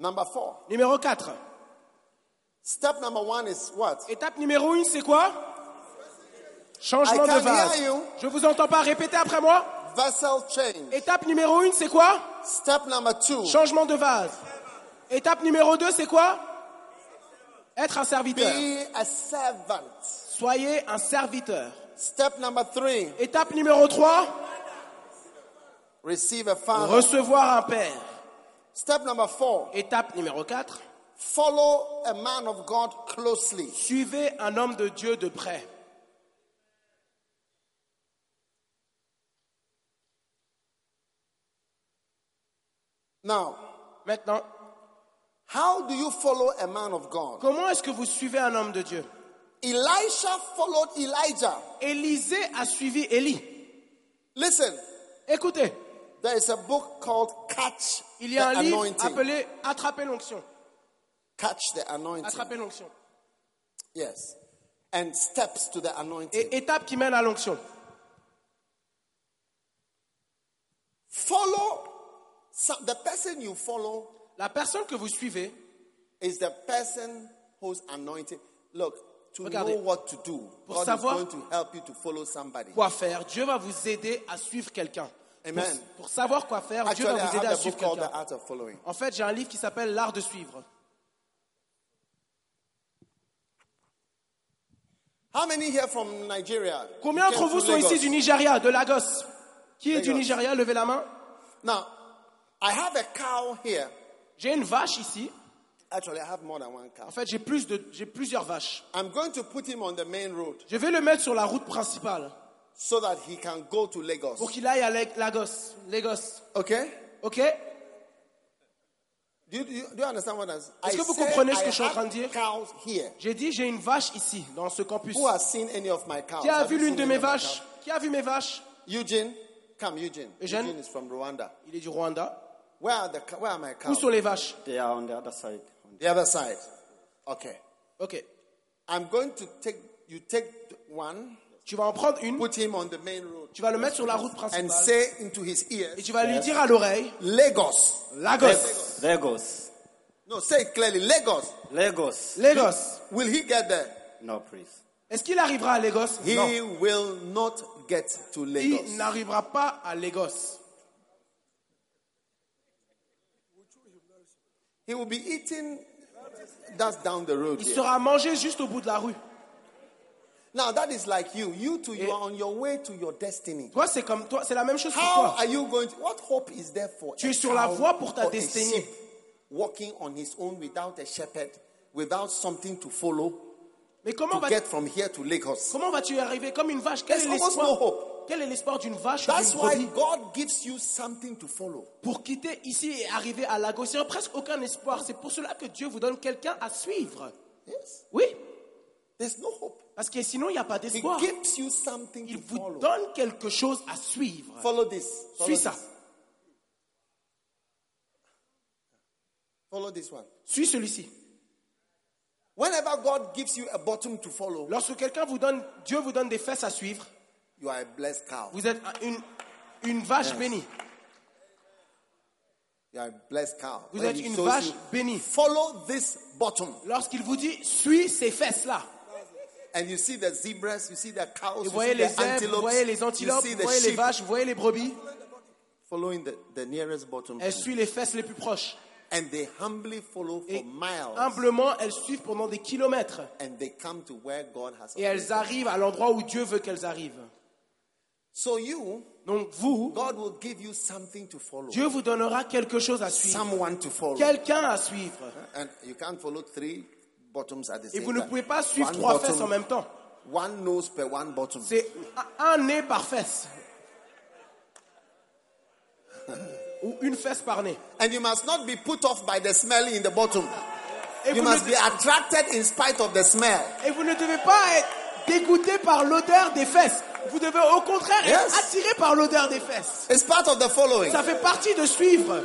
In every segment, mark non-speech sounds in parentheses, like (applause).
Number four. Numéro 4. Step number one is what? Étape numéro 1, c'est quoi? Changement de vase. hear you. Je vous entends pas répéter après moi Vessel change. Étape numéro 1, c'est quoi? Step number two. Changement de vase. Étape numéro 2, c'est quoi? Être un serviteur. Be a servant. Soyez un serviteur. Step number three. Étape numéro 3, Receive a father. recevoir un père. Step number four. Étape numéro 4, Follow a man of God closely. suivez un homme de Dieu de près. Now, Maintenant, how do you follow a man of God? comment est-ce que vous suivez un homme de Dieu? Elisha followed Elijah. Élisée a suivi Élie. Listen, Écoutez, there is a book called Catch il y a the un livre Anointing. appelé Attraper l'onction. Catch the Anointing. Attraper l'onction. Yes. And steps to the anointing. Et étape qui mène à l'onction. Follow the person you follow La personne que vous suivez, is the person who's anointed. Look, to Regardez. know what to do, Pour God savoir- is going to help you to follow somebody. quoi faire, Dieu va vous aider à suivre quelqu'un. Pour, Amen. pour savoir quoi faire, Dieu va vous aider à suivre quelqu'un. En fait, j'ai un livre qui s'appelle L'art de suivre. How many here from Nigeria? Combien You d'entre vous sont ici du Nigeria, de Lagos? Qui est du. Nigeria? Levez la main. Now, I have a cow here. J'ai une vache ici. Actually, I have more than one cow. En fait, j'ai plus de, j'ai plusieurs vaches. I'm going to put him on the main road Je vais le mettre sur la route principale so that he can go to Lagos. pour qu'il aille à Lag- Lagos. Lagos. Okay? Ok? Do you, do you, do you understand what I'm saying? Est-ce que vous comprenez ce que je suis en train de dire? J'ai dit j'ai une vache ici, dans ce campus. Who has seen any of my cows? Qui a Have vu l'une seen de any mes of my vaches? cows? Qui a vu mes vaches? Eugene, come, Eugene. Eugene? Eugene is from Rwanda. Il est du Rwanda. Where are the where are my Où cows? sont les vaches? They are on the other side. The other side. Okay. Ok. I'm going to take you take one, Tu vas en prendre une, put him on the main road, tu vas le mettre sur la route and principale say into his et ears, tu vas lui dire à l'oreille Lagos. Lagos. Lagos. No, say it clearly, Lagos. Lagos. Lagos. Will he get there? No, please. Est-ce qu'il arrivera à Lagos? He Non. will not get to Lagos. Il n'arrivera pas à Lagos. He will be eating that's down the road. Il here. sera mangé juste au bout de la rue. Now that is like you. You too, you Eh. are on your way to your destiny. Toi, c'est comme toi, c'est la même chose pour How toi. are you going to, what hope is there for Tu es sur la voie pour ta destinée. walking on his own without a shepherd, without something to follow Mais comment, to get from here to Lagos? comment vas-tu arriver comme une vache? Quel est There's no l'espoir hope. Quel est l'espoir d'une vache That's why God gives you something to follow. pour quitter ici et arriver à Lagos Il n'y a presque aucun espoir. C'est pour cela que Dieu vous donne quelqu'un à suivre. Yes. Oui, There's no hope. parce que sinon il n'y a pas He d'espoir. gives you something Il to vous follow. donne quelque chose à suivre. Follow this. Follow Suis this. ça. Follow this one. Suis celui-ci. Whenever God gives you a bottom to follow, Lorsque quelqu'un vous donne, Dieu vous donne des fesses à suivre, you are a blessed cow. vous êtes un- une, une vache bénie. You are a blessed cow. Vous When êtes he une shows vache you, bénie. Follow this bottom. Lorsqu'il vous dit, suis ces fesses-là. And you see the zebras, you see the cows, vous voyez see les zèbres, vous voyez les you antilopes, vous voyez les vaches, vous voyez les brebis. following the, the nearest bottom. Elles suivent les fesses les plus proches. And they humbly follow for Et miles. humblement, elles suivent pendant des kilomètres. And they come to where God has Et elles arrivent à l'endroit où Dieu veut qu'elles arrivent. So you, Donc vous, God will give you something to follow. Dieu vous donnera quelque chose à suivre. Someone to follow. Quelqu'un à suivre. And you can't follow three bottoms at the Et same vous ne time. pouvez pas suivre One trois bottom, fesses en même temps. One nose per one bottom. C'est un nez par fesse. (laughs) Ou une fesse par nez. And you must not be put off by the smell in the bottom. Et You vous, must ne, be attracted in spite of the smell. et vous ne devez pas être dégoûté par l'odeur des fesses. Vous devez au contraire Yes. être attiré par l'odeur des fesses. It's part of the following. Ça fait partie de suivre.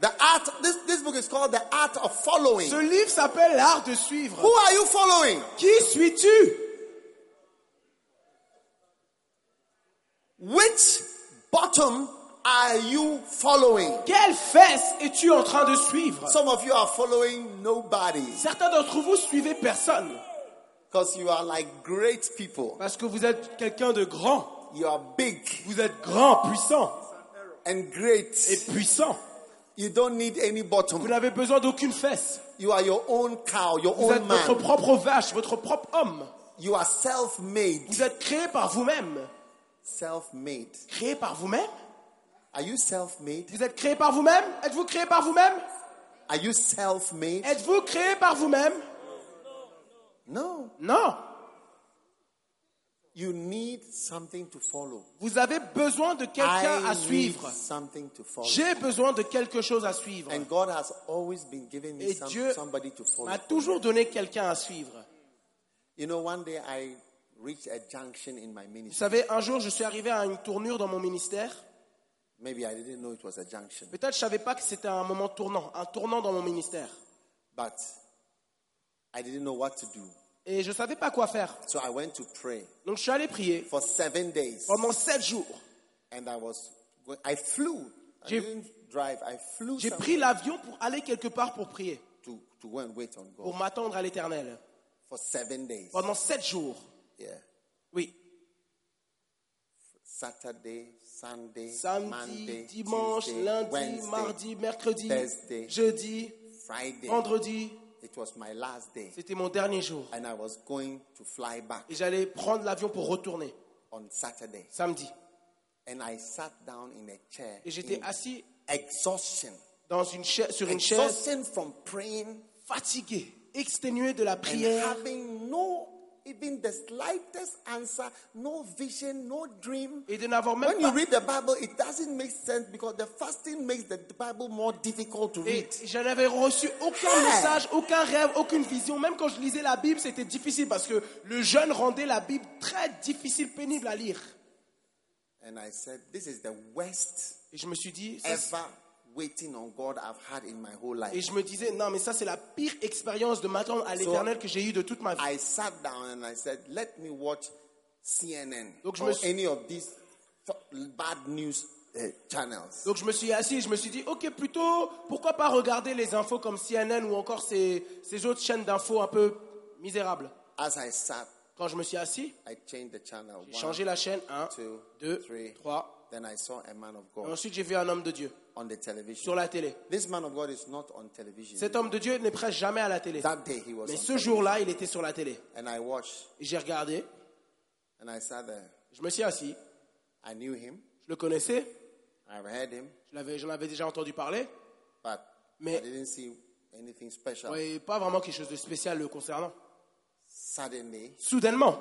The art, this, this book is called The Art of Following. Ce livre s'appelle L'art de suivre. Who are you following? Qui suis-tu? Which bottom are you following? Quelle fesse es-tu en train de suivre? Some of you are following nobody Certains d'entre vous suivez personne because you are like great people. parce que vous êtes quelqu'un de grand. You are big Vous êtes grand, puissant and great. et puissant. You don't need any Vous n'avez besoin d'aucune fesse. You are your own cow, your Vous êtes votre propre vache, votre propre homme. You are self-made. Vous êtes créé par vous-même. Self-made. Créé par vous-même? Are you self-made? Vous êtes créé par vous-même? Êtes-vous créé par vous-même? Are you self-made? Êtes-vous créé par vous-même? No. Non. You need something to follow. Vous avez besoin de quelqu'un à I need suivre. something to follow. J'ai besoin de quelque chose à suivre. And God has always been giving me Et some, Dieu somebody to follow. m'a toujours donné quelqu'un à suivre. You know, one day I reached a junction in my Vous ministry. savez, un jour, je suis arrivé à une tournure dans mon ministère. Maybe I didn't know it was a junction, Peut-être je savais pas que c'était un moment tournant, un tournant dans mon ministère. but I didn't know what to do. Et je savais pas quoi faire. So I went to pray Donc je suis allé prier for seven days, pendant sept jours. and I was go- I flew. I J'ai- didn't drive. I flew J'ai somewhere pris l'avion pour aller quelque part pour prier, to to go and wait on pour m'attendre à l'éternel. for seven days. Pendant sept jours. Yeah, Oui. Saturday, Sunday, Samedi, Monday, dimanche, Tuesday, lundi, mardi, mercredi, Thursday, jeudi, Friday. vendredi. It was my last day, C'était mon dernier jour. and I was going to fly back Et j'allais prendre l'avion pour retourner on Saturday. samedi. And I sat down in a chair. Et j'étais in assis exhaustion. dans une chaise, sur une chaise, Exhaustion from praying fatigué, exténué de la and prière. having even the slightest answer, no vision, no dream. Et de n'avoir même When you pas. read the Bible, it doesn't make sense because the fasting makes the Bible more difficult to Et read. je n'avais reçu aucun message, aucun rêve, aucune vision. Même quand je lisais la Bible, c'était difficile parce que le jeûne rendait la Bible très difficile, pénible à lire. And I said, This is the worst Et je me suis dit, ever waiting on God I've had in my whole et je me disais, non, mais ça, c'est la pire expérience de m'attendre à l'éternel que j'ai eue de toute ma vie. I sat down and I said, Let me watch CNN Donc, je or me suis- any of these th- bad news uh, channels. Donc je me suis assis et je me suis dit, ok, plutôt, pourquoi pas regarder les infos comme CNN ou encore ces, ces autres chaînes d'infos un peu misérables. As I sat, Quand je me suis assis, I changed the channel. j'ai changé la chaîne, 1, two, 2, three. 3. Then I saw a man of Et God ensuite, j'ai vu un homme de Dieu on the television. sur la télé. This man of God is not on television. Cet homme de Dieu n'est presque jamais à la télé. That day he was Mais on ce jour-là, il était sur la télé. And I watched Et J'ai regardé, and I sat there. je me suis assis, I knew him. je le connaissais, I've heard him, je l'avais- j'en avais déjà entendu parler, but Mais- I didn't see anything special. et pas vraiment quelque chose de spécial le concernant. Suddenly, Soudainement,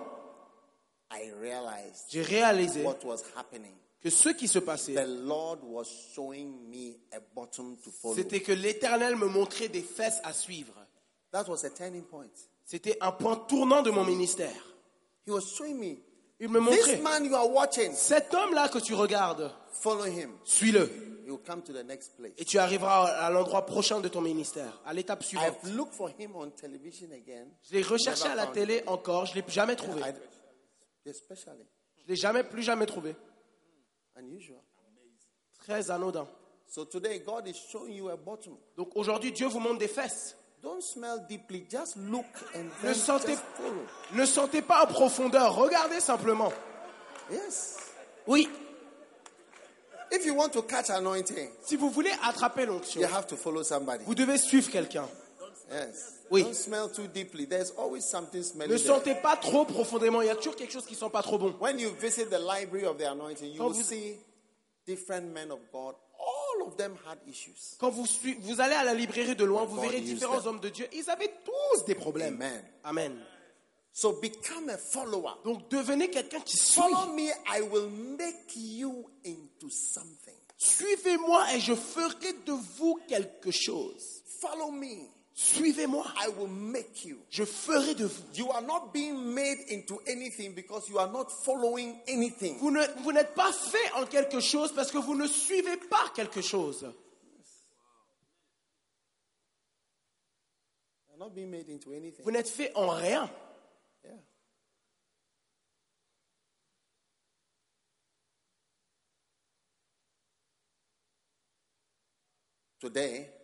I realized j'ai réalisé what was happening. que ce qui se passait, The Lord was showing me a bottom to follow. c'était que l'Éternel me montrait des fesses à suivre. That was a turning point. C'était un point tournant de mon ministère. He was showing me Il me this montrait, man you are watching, cet homme-là que tu regardes, follow him. suis-le. He will come to the next place. Et tu arriveras à l'endroit prochain de ton ministère, à l'étape suivante. I've looked for him on television again. Je l'ai recherché Never à la found télé encore, je ne l'ai jamais trouvé. I, especially Je l'ai jamais, plus jamais trouvé. unusual. Très anodin. So today, God is showing you a bottom. Donc aujourd'hui, Dieu vous montre des fesses. Don't smell deeply. Just look and Ne then sentez, just follow. ne sentez pas en profondeur, regardez simplement. Yes. Oui, If you want to catch anointing, si vous voulez attraper you l'onction, have to follow somebody. vous devez suivre quelqu'un. Yes. Oui. Don't smell too deeply. There's always something smelling. Ne sentez pas trop profondément, il y a toujours quelque chose qui ne sent pas trop bon. When you visit the library of the anointing, you Quand will vous- see different men of God. All of them had issues. Quand vous, vous allez à la librairie de loin, vous God verrez différents them. hommes de Dieu. Ils avaient tous des problèmes. Amen. Amen. So become a follower. Donc devenez quelqu'un qui suit. Follow me, I will make you into something. Suivez-moi et je ferai de vous quelque chose. Follow me, Suivez-moi. I will make you. Je ferai de vous. You are not being made into anything because you are not following anything. Vous ne- vous n'êtes pas fait en quelque chose parce que vous ne suivez pas quelque chose. You are not being made into anything. Vous n'êtes fait en rien.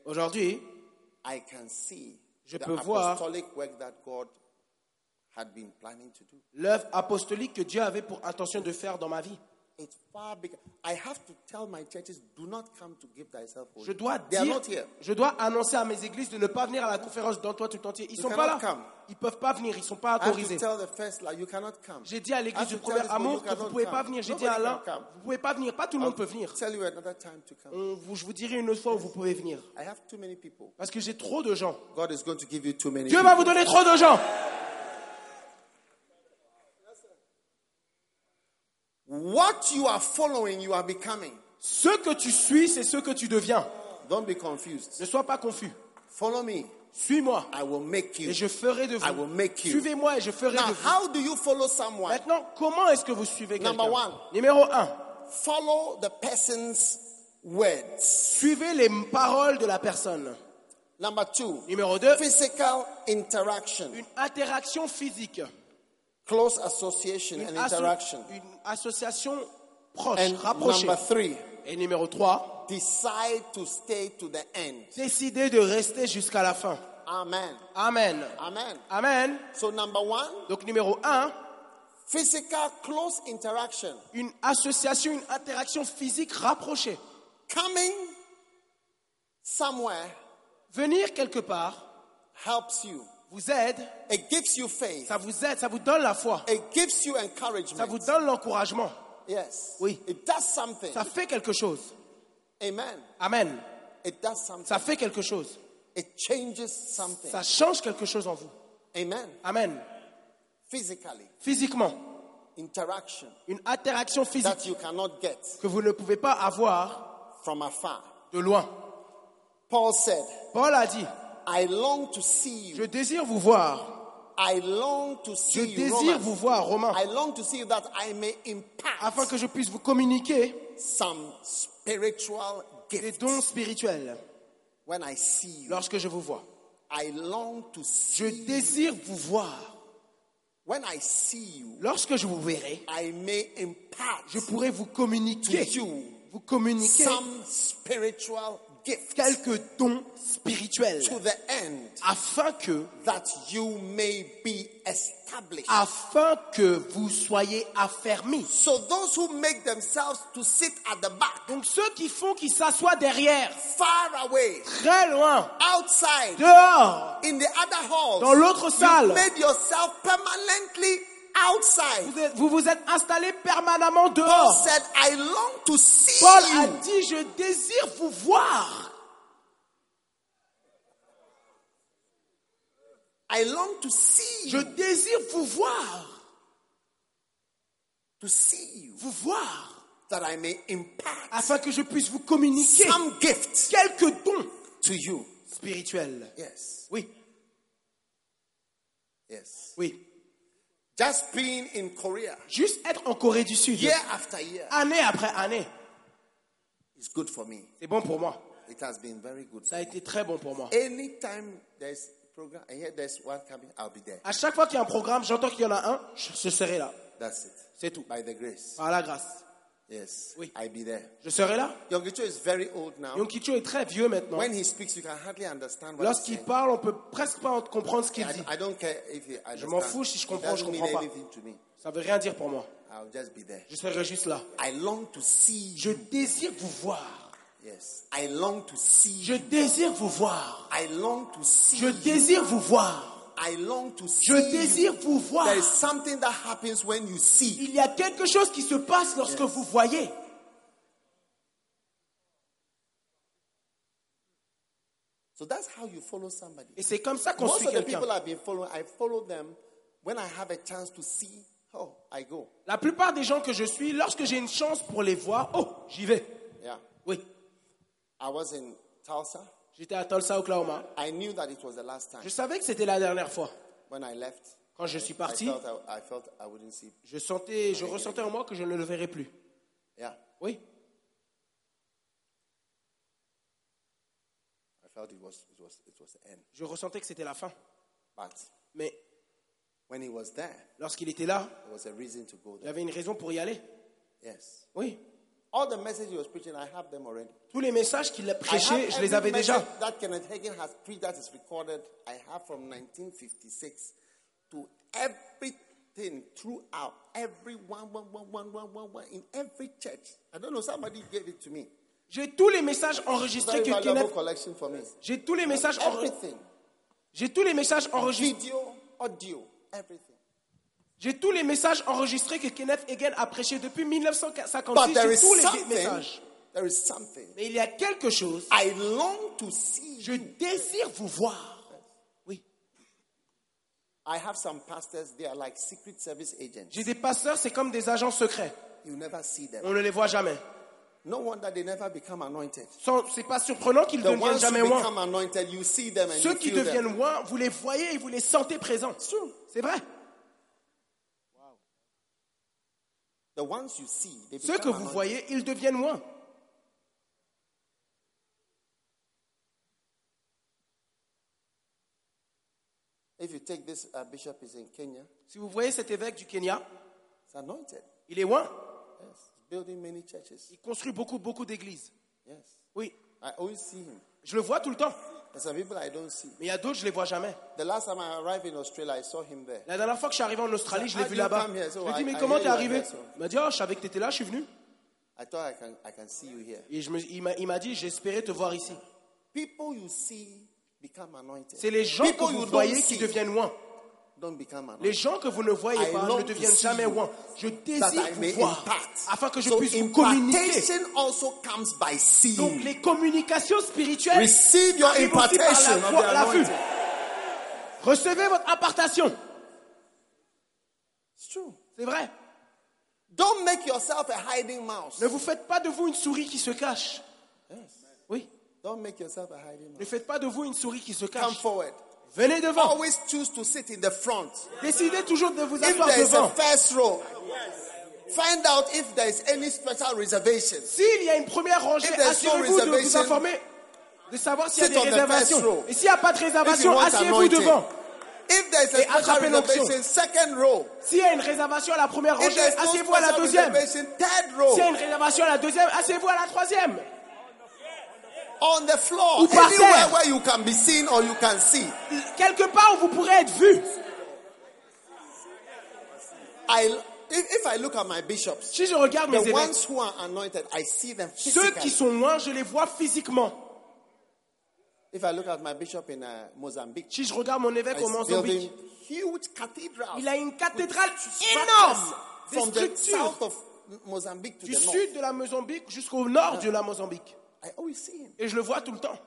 Aujourd'hui, I can see Je the peux voir- apostolic work that God had been planning to do. l'œuvre apostolique que Dieu avait pour intention de faire dans ma vie. It's far bigger. I have to tell my churches, do not come to give thyself away. Je dois They are dire, not here. je dois annoncer à mes églises de ne pas venir à la conférence dans toi tout entier. Ils You sont pas là. cannot come. Ils peuvent pas venir. Ils sont pas I have to autorisés. tell the first line, you cannot come. J'ai dit à l'église du premier amour que vous pouvez pas venir. J'ai dit à l'un, vous pouvez pas venir. Pas tout le monde peut venir. Tell you another time to come. On vous- je vous dirai une autre fois où vous pouvez venir. I have too many people. Parce que j'ai trop de gens. God is going to give you too many Dieu people. va vous donner trop de gens. What you are following, you are becoming. Ce que tu suis, c'est ce que tu deviens. Don't be confused. Ne sois pas confus. Follow me. Suis-moi. I will make you. Et je ferai de I will vous. make you. Suivez-moi et je ferai Now, de vous. how do you follow someone? Maintenant, comment est-ce que vous suivez quelqu'un? Number one. Numéro 1. Follow the person's words. Suivez les paroles de la personne. Number two. Numéro 2. Physical interaction. Une interaction physique. Close association Une, and asso- interaction. une association proche, And rapprochée. number three. Et numéro 3. Decide to stay to the end. Décidez de rester jusqu'à la fin. Amen. Amen. Amen. Amen. So number one, Donc numéro 1. physical close interaction. Une association, une interaction physique rapprochée. Coming somewhere Venir quelque part helps you. Vous aide, It gives you faith. ça vous aide, ça vous donne la foi, It gives you ça encouragement. vous donne l'encouragement, Yes. Oui. It does something. ça fait quelque chose. Amen. Amen. It does something. Ça fait quelque chose. It changes something. Ça change quelque chose en vous. Amen. Amen. Physically, Physiquement, interaction une interaction physique that you cannot get que vous ne pouvez pas avoir from afar. de loin. Paul said, Paul a dit, I long to see je désire vous voir, I long to je you. désire Romans. vous voir, Romain, I long to see you that I may impart afin que je puisse vous communiquer some spiritual des dons spirituels when I see you. lorsque je vous vois. I long to see Je you. désire vous voir. When I see you, Lorsque je vous verrai, I may impart je pourrai vous communiquer, you vous communiquer some spiritual gifts quelques dons spirituels to the end afin que, that you may be established. afin que vous soyez affermis. So those who make themselves to sit at the back, Donc ceux qui font qu'ils s'assoient derrière, far away, très loin, outside, dehors, in the other halls, dans l'autre salle, you made yourself permanently outside. vous, êtes- vous vous êtes installés permanemment Paul dehors. said, I long to see Paul a dit, je désire vous voir. I long to see Je you. désire vous voir. To see you. Vous voir. That I may impart Afin que je puisse vous communiquer some gifts quelques dons to you. spirituels. Yes. Oui, Yes. oui. Just being in Korea Juste être en Corée du Sud, year after year année après année, is good for me. c'est bon pour moi. It has been very good. Ça a été très bon pour moi. Anytime there's program, I hear there's one coming, I'll be there. À chaque fois qu'il y a un programme, j'entends qu'il y en a un, je je serai là. That's it. C'est tout. By the grace. Par la grâce. Yes. Oui. I'll be there. Je serai là. Yongicho is very old now. Yonkicho est très vieux maintenant. When he speaks, you can hardly understand what he's Lorsqu'il parle, on peut presque pas comprendre ce qu'il I, dit. I don't care if he understands. m'en fous si je comprends, je comprends pas. anything to me. Ça veut rien dire pour moi. I'll just be there. Je serai juste là. I long to see Je you. désire vous voir. Yes. I long to see Je you. désire vous voir. I long to see Je you. désire vous voir. I long to see Je désire vous voir. There is something that happens when you see. Il y a quelque chose qui se passe lorsque vous voyez. So that's how you follow somebody. Et c'est comme ça qu'on Most suit of the quelqu'un. people I've been following, I follow them when I have a chance to see. Oh, I go. La plupart des gens que je suis, lorsque j'ai une chance pour les voir, oh, j'y vais. Yeah. Oui. I was in Tulsa. J'étais à Tulsa, Oklahoma. I knew that it was the last time. Je savais que c'était la dernière fois. When I left, Quand je suis I parti, felt I, I felt I wouldn't see. je sentais, je ressentais en moi que je ne le verrais plus. Yeah. Oui. I felt it was it was it was the end. Je ressentais que c'était la fin. But Mais when he was there, lorsqu'il était là, there was a reason to go il y avait une raison pour y aller. Yes. Oui. All the messages he was preaching, I have them already. Tous les messages qu'il a prêchés, je les avais déjà. That Kenneth Hagin has preached that is recorded. I have from 1956 to everything throughout every one, one, one, one, one, one, one in every church. I don't know. Somebody gave it to me. J'ai tous les messages enregistrés que Kenneth. J'ai tous les messages enregistrés. J'ai tous les messages enregistrés. video, audio, everything. J'ai tous les messages enregistrés que Kenneth Hagin a prêchés depuis But 1956. there J'ai is tous les something. messages. There is something. Mais il y a quelque chose. I long to see. Je désire vous voir. Oui. I have some pastors. They are like secret service agents. J'ai des pasteurs, c'est comme des agents secrets. You never see them. On ne les voit jamais. No wonder they never become anointed. Sans- C'est pas surprenant qu'ils ne deviennent jamais who loin. become anointed, you see them and Ceux you qui feel them. deviennent loin, vous les voyez et vous les sentez présents. C'est vrai. The ones you see, they Ceux que vous voyez, ils deviennent loin. If you take this uh, bishop is in Kenya, Si vous voyez cet évêque du Kenya, il est loin. Yes, he's building many churches. Il construit beaucoup, beaucoup d'églises. Yes, Oui. I always see him. Je le vois tout le temps. Mais il y a d'autres, je les vois jamais. The last time I arrived in Australia, I saw him there. La dernière fois que je suis arrivé en Australie, je l'ai vu là-bas. Je lui ai dit, mais I comment t'es arrivé? Il m'a dit, oh, je savais que t'étais là, je suis venu. I thought I can, I can see you here. Et je me- il m'a dit, j'espérais te voir ici. People you see become anointed. C'est les gens que vous voyez qui deviennent loin. Les gens que vous ne voyez pas ne deviennent jamais loin. Je désire vous voir afin que je so puisse vous communiquer. impartation also comes by seeing. Donc les communications spirituelles Receive your aussi par impartation la, vue. Recevez votre impartation. C'est vrai. Don't make yourself a hiding mouse. Ne vous faites pas de vous une souris qui se cache. Yes. Oui. Don't make yourself a hiding Ne faites pas de vous une souris qui se Come cache. forward. Venez devant. Always choose to sit in the front. Décidez toujours de vous If asseoir there is a devant. first row, find out if there is any special reservations. S'il y a une première rangée, If there's no assurez-vous de vous reservation, informer, de savoir s'il y a sit des réservations. first row. Et s'il n'y a pas de If réservation, asseyez-vous devant. If there is a Et attrapez reservation, row. S'il y a une réservation à la première If rangée, there is no asseyez-vous à la deuxième. reservation. S'il y a une réservation à la deuxième, asseyez-vous à la troisième. On the floor. Ou par Anywhere terre. where you can be seen or you can see. Quelque part où vous pourrez être vu. I, if, I look at my bishops, Si je regarde mes the évêques, ones who are anointed, I see them ceux qui physically. sont loin, je les vois physiquement. If I look at my bishop in uh, Mozambique, Si je regarde mon évêque au he's building Mozambique, huge cathedrals. il a une cathédrale énorme. Des from the structures south of Mozambique to du the north. sud de la Mozambique jusqu'au nord de la Mozambique. I always see him. Et je le vois tout le temps.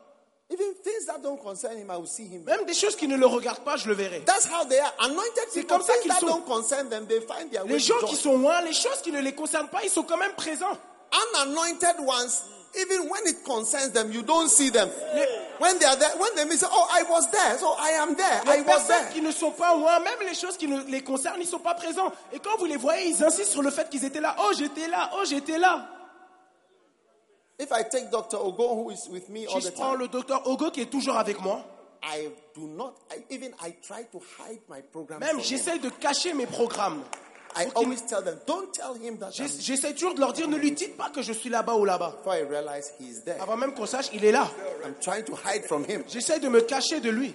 Even things that don't concern him, I will see him. Même des choses qui ne le regardent pas, je le verrai. That's how they are. Anointed C'est comme ça things qu'ils that sont. Les gens qui sont loin, les choses qui ne les concernent pas, ils sont quand même présents. Unanointed ones, even when it concerns them, you don't see them. Les, When they are there, when they say, "Oh, I was there, so I am there. I les was there." qui ne sont pas loin, même les choses qui ne les concernent, ils ne sont pas présents. Et quand vous les voyez, ils insistent sur le fait qu'ils étaient là. Oh, j'étais là, oh, j'étais là. If I take Dr. Ogo, who is with me all Si je the prends time, le docteur Ogo qui est toujours avec moi, I do not. I, even I try to hide my program. même from him. j'essaye de cacher mes programmes. I Faut qu'il- always tell them, "Don't tell him that." I'm, J'ess- J'essaie toujours de leur dire, ne lui dites pas que je suis là-bas ou là-bas. before I realize he's there, Avant même qu'on sache, il est là. I'm trying to hide from him, J'essaie de me cacher de lui.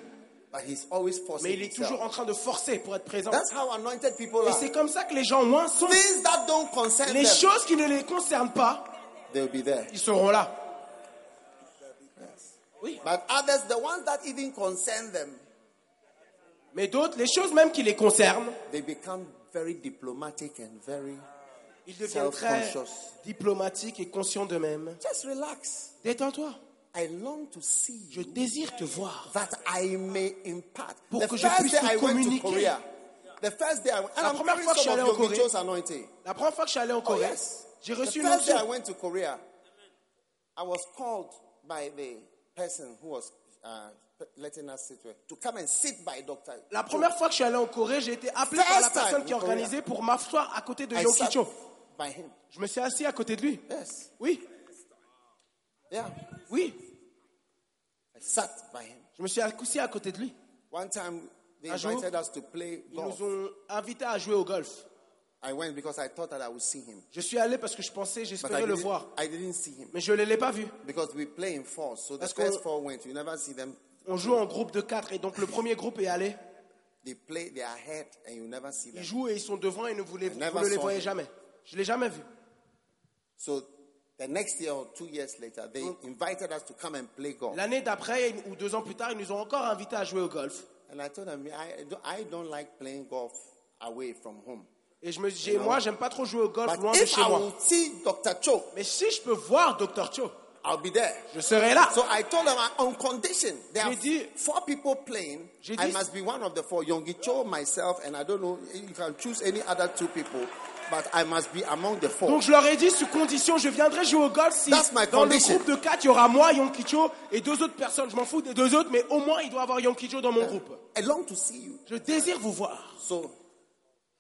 but he's always forcing Mais il est himself. toujours en train de forcer pour être présent. That's how anointed people Et are. c'est comme ça que les gens loin sont. Things that don't concern Les them, choses qui ne les concernent pas, they'll be there. ils seront là. Oui. But others, the ones that even concern them, Mais d'autres, les choses même qui les concernent, they become very diplomatic and very. ils deviennent très Self-conscious. diplomatiques et conscients d'eux-mêmes. Just relax. Détends-toi. I long to see Je you désire te voir. that I may impart. Pour the que je first puisse day te I went to communiquer. Korea, the first day I went, and La I'm première carrying fois que je suis some allé of en Yogi Corée, Joe's anointing. La première fois que je suis allé en Oh, Corée, yes. J'ai The reçu une first day I onction. went to Korea, I was called by the person who was uh, letting us sit with to come and sit by Dr. La première fois que je suis allé en Corée, j'ai été appelé par la personne qui organisé pour m'asseoir à côté de I Yong sat Kicho. by him. Je me suis assis à côté de lui. Yes. Oui, Yeah. oui. I sat by him. Je me suis assis à côté de lui. One time they Un jour, invited us to play Ils nous ont invités à jouer au golf. I went because I thought that I would see him. Je suis allé parce que je pensais, j'espérais le didn't, voir. I didn't see him. Mais je ne l'ai pas vu. Because we play in four. So the first four went. You never see them. On joue en groupe de quatre et donc le premier groupe est allé. They play, they are ahead, and you never see Ils them. jouent et ils sont devant et ne vous, les, ne les voyez him. jamais. Je l'ai jamais vu. So the next year or two years later, they invited us to come and play golf. L'année d'après ou deux ans plus tard, ils nous ont encore invités à jouer au golf. And I told them, I I don't like playing golf away from home. Et je me dis, moi, j'aime pas trop jouer au golf But loin de chez I moi. see Dr. Cho, Mais si je peux voir Dr. Cho, I'll be there. je serai là. So I told them, on condition, there are dit- four people playing. J'ai I dit- must be one of the four. Yongi Cho, myself, and I don't know, you can choose any other two people, but I must be among the four. Donc je leur ai dit, sous condition, je viendrai jouer au golf si That's my dans le groupe de quatre, il y aura moi, Yonkicho, et deux autres personnes. Je m'en fous des deux autres, mais au moins, il doit y avoir Yonkicho dans mon groupe. I long to see you. Je désire vous voir. So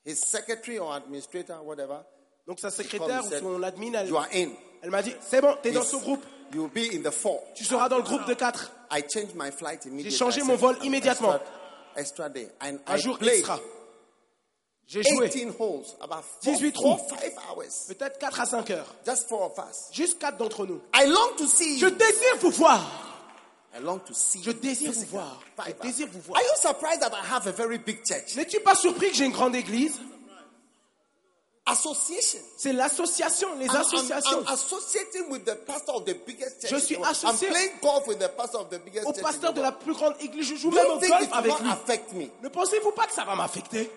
his secretary or administrator, whatever, Donc sa secrétaire ou son admin, elle, you are in. elle m'a dit, c'est bon, t'es dans ce groupe. You'll be in the four. Tu seras dans le groupe de quatre. I changed my flight immediately. changé mon vol immédiatement. Extra, extra day. And Un I jour extra. J'ai joué 18 holes, about four, 18 four, trous. five hours. peut-être 4 à 5 heures. Just four of us. Juste 4 d'entre nous. I long to see Je désire vous voir. I long to see Je désire vous voir. Je désire vous voir. Are you surprised that I have a very big church? N'es-tu pas surpris que j'ai une grande église? Association. C'est l'association, les I'm, associations. I'm associating with the pastor of the biggest church. Je suis I'm associé playing golf with the pastor of the biggest Au pasteur de la plus grande église, je joue Do même au golf avec lui. affect me? Ne pensez-vous pas que ça va m'affecter?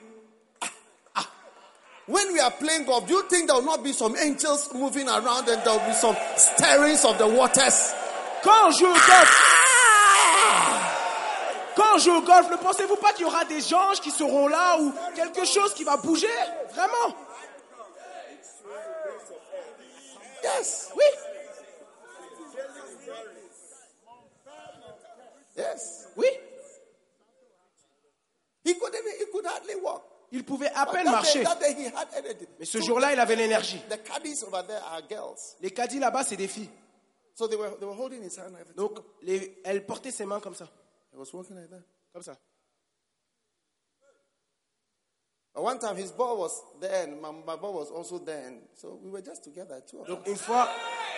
When we are playing golf, do you think there will not be some angels moving around and there will be some stirrings of the waters? Quand joue au golf, quand je joue au golf, ne pensez-vous pas qu'il y aura des anges qui seront là ou quelque chose qui va bouger? Vraiment? Yes, Oui. yes. Oui. He could he could hardly walk. Il pouvait à peine marcher. Mais ce jour-là, il avait l'énergie. the caddies over there are girls, Les caddies là-bas, c'est des filles. so they were they were holding his hand. and Everything. Donc, les- elle portait ses mains comme ça. He was walking like that. Comme ça. But one time his ball was there and my, my ball was also there, and so we were just together, two of us. Donc, une fois,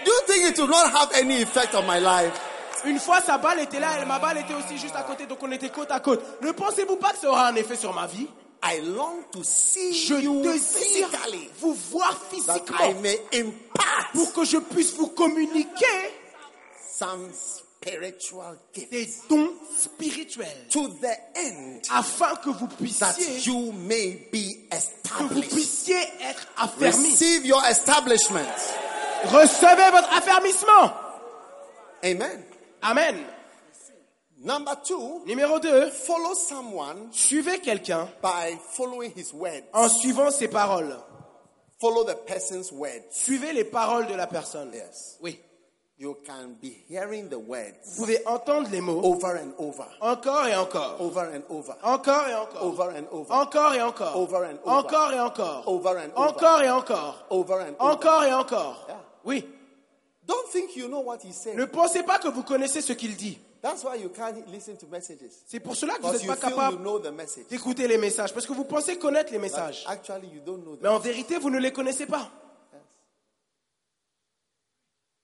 Do you think it will not have any effect on my life? une fois sa balle était là et ma balle était aussi juste à côté, donc on était côte à côte. Ne pensez-vous pas que ça aura un effet sur ma vie? I long to see Je you désire physically, vous voir that I physiquement may impart pour que je puisse vous communiquer some spiritual gift des dons spirituels to the end afin que vous that puissiez, you may be que vous established. puissiez être affermis. Receive your establishment. Recevez votre affermissement. Amen. Amen. Number two, Numéro 2. follow someone Suivez quelqu'un by following his word. en suivant ses paroles. Follow the person's word. Suivez les paroles de la personne. Yes. Oui. You can be hearing the words Vous pouvez entendre les mots over and over, encore et encore. over and over, Encore et encore. over and over, Encore et encore. Over and over. Encore et encore. over and over, Encore et encore. over and over. Encore et encore. Yeah. Oui. Don't think you know what he's saying. Ne pensez pas que vous connaissez ce qu'il dit. That's why you can't listen to messages. C'est pour cela que vous n'êtes pas you capable know d'écouter les messages. Parce que vous pensez connaître les But messages. actually, you don't know Mais en vérité, vous ne les connaissez pas.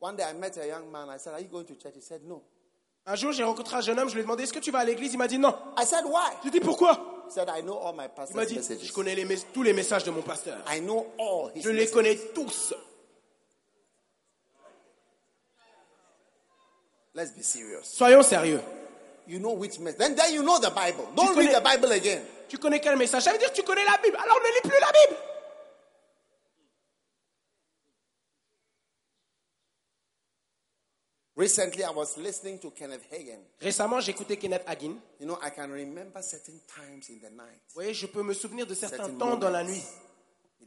One day I met a young man. I said, Are you going to church? He said, No. Un jour, j'ai rencontré un jeune homme. Je lui ai demandé Est-ce que tu vas à l'église? Il m'a dit non. I said, Why? Je lui ai dit Pourquoi? He said, I know all my Il m'a pastor's dit messages. Je connais les mes- tous les messages de mon pasteur. I know all his Je les messages. connais tous. Let's be serious. Soyons sérieux. You know which message. Then, then you know the Bible. Don't connais- read the Bible again. Tu connais quel message? Ça veut dire que tu connais la Bible. Alors ne lis plus la Bible. Recently, I was listening to Kenneth Hagin. Récemment, écouté Kenneth Hagin. You know, I can remember certain times in the night. Vous voyez, je peux me souvenir de certains certain temps dans la nuit.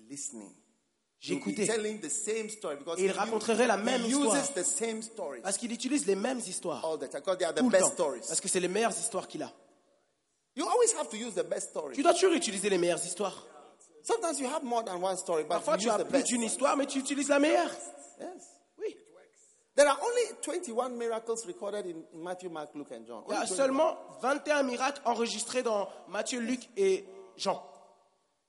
Listening. Because Et il he raconterait la même uses histoire. the same stories Parce qu'il utilise les mêmes histoires. all the time because they are the Tout le best temps. stories. Parce que c'est les meilleures histoires qu'il a. You always have to use the best story. Tu dois toujours utiliser les meilleures histoires. Sometimes you have more than one story, but Parfois, you tu use as plus d'une histoire, mais tu utilises la meilleure. Yes. There are only 21 miracles recorded in, in Matthew, Mark, Luke, and John. Il y a Only 21. seulement 21 miracles enregistrés dans Matthieu, Luc et Jean.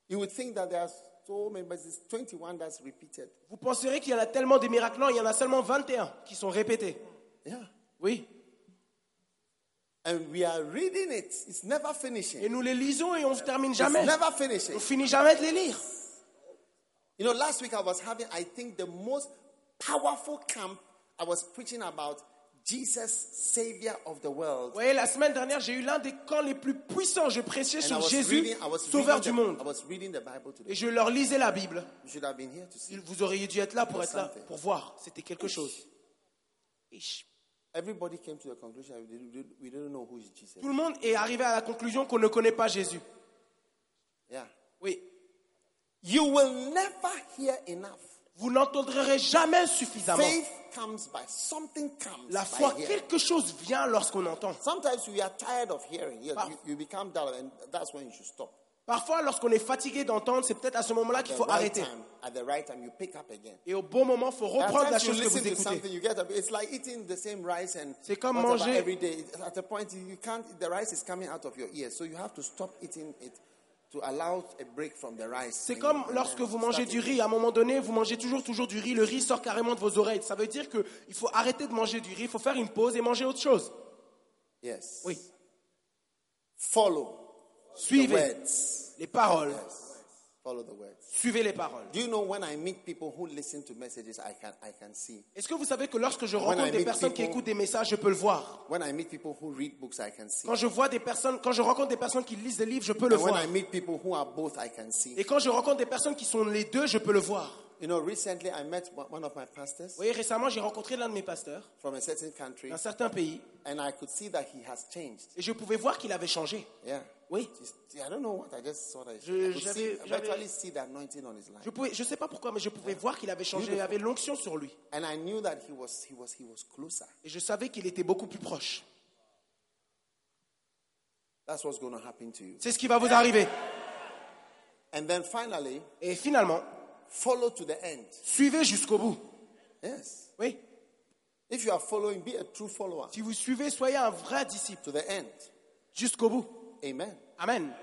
You would think that there are so many, but it's 21 that's repeated. Vous penserez qu'il y en a tellement des miracles. Non, il y en a seulement 21 qui sont répétés. Yeah. Oui. And we are reading it. It's never finishing. Et nous les lisons et on ne termine It's jamais. never finishing. On finit jamais de les lire. You know, last week I was having, I think, the most powerful camp. I was preaching about Jesus, Savior of the world. Vous voyez, la semaine dernière, j'ai eu l'un des camps les plus puissants. Je prêchais sur Jésus, reading, sauveur du monde. Et je leur lisais la Bible. You should have been here to see. Vous auriez dû être là pour être là, pour voir. C'était quelque chose. Ish. Everybody came to the conclusion we didn't, we didn't know who is Jesus. Tout le monde est arrivé à la conclusion qu'on ne connaît pas Jésus. Yeah. Oui. You will never hear enough. Vous n'entendrez jamais suffisamment. Faith comes by something comes La foi, quelque chose vient lorsqu'on entend. Sometimes we are tired of hearing. You, Par- you, you become dull, and that's when you should stop. Parfois, lorsqu'on est fatigué d'entendre, c'est peut-être à ce moment-là qu'il faut right arrêter. time, at the right time, you pick up again. Et au bon moment, il faut reprendre la chose que vous écoutez. like C'est comme manger- every day. At a point, you can't. The rice is coming out of your ear, so you have to stop eating it to allow a break from the rice. C'est comme lorsque vous mangez du riz, à un moment donné, vous mangez toujours, toujours du riz, le riz sort carrément de vos oreilles. Ça veut dire qu'il faut arrêter de manger du riz, il faut faire une pause et manger autre chose. Yes. Oui. Follow the Suivez words. les paroles. Yes. Follow the words. Suivez les paroles. Do you know when I meet people who listen to messages, I can I can see? Est-ce que vous savez que lorsque je rencontre des personnes qui écoutent des messages, je peux le voir? When I meet people who read books, I can see. Quand je vois des personnes, quand je rencontre des personnes qui lisent des livres, je peux le when voir. I meet people who are both, I can see. Et quand je rencontre des personnes qui sont les deux, je peux le voir. You know, recently I met one one of my pastors Vous voyez, récemment, j'ai rencontré l'un de mes pasteurs from a certain country, d'un certain pays and I could see that he has changed. et je pouvais voir qu'il avait changé. Yeah. Oui. Just- I don't know what I just saw that. Je- I could j'avais- see, I j'avais- virtually see the anointing on his life. Je pouvais, je sais pas pourquoi, mais je pouvais voir qu'il avait changé. Il avait l'onction sur lui. And I knew that he was he was he was closer. Et je savais qu'il était beaucoup plus proche. That's what's going to happen to you. C'est ce qui va vous arriver. And then finally, Et finalement, follow to the end. suivez jusqu'au bout. Yes. Oui. If you are following, be a true follower Si vous suivez, soyez un vrai disciple. to the end. Jusqu'au bout. Amen. Amen.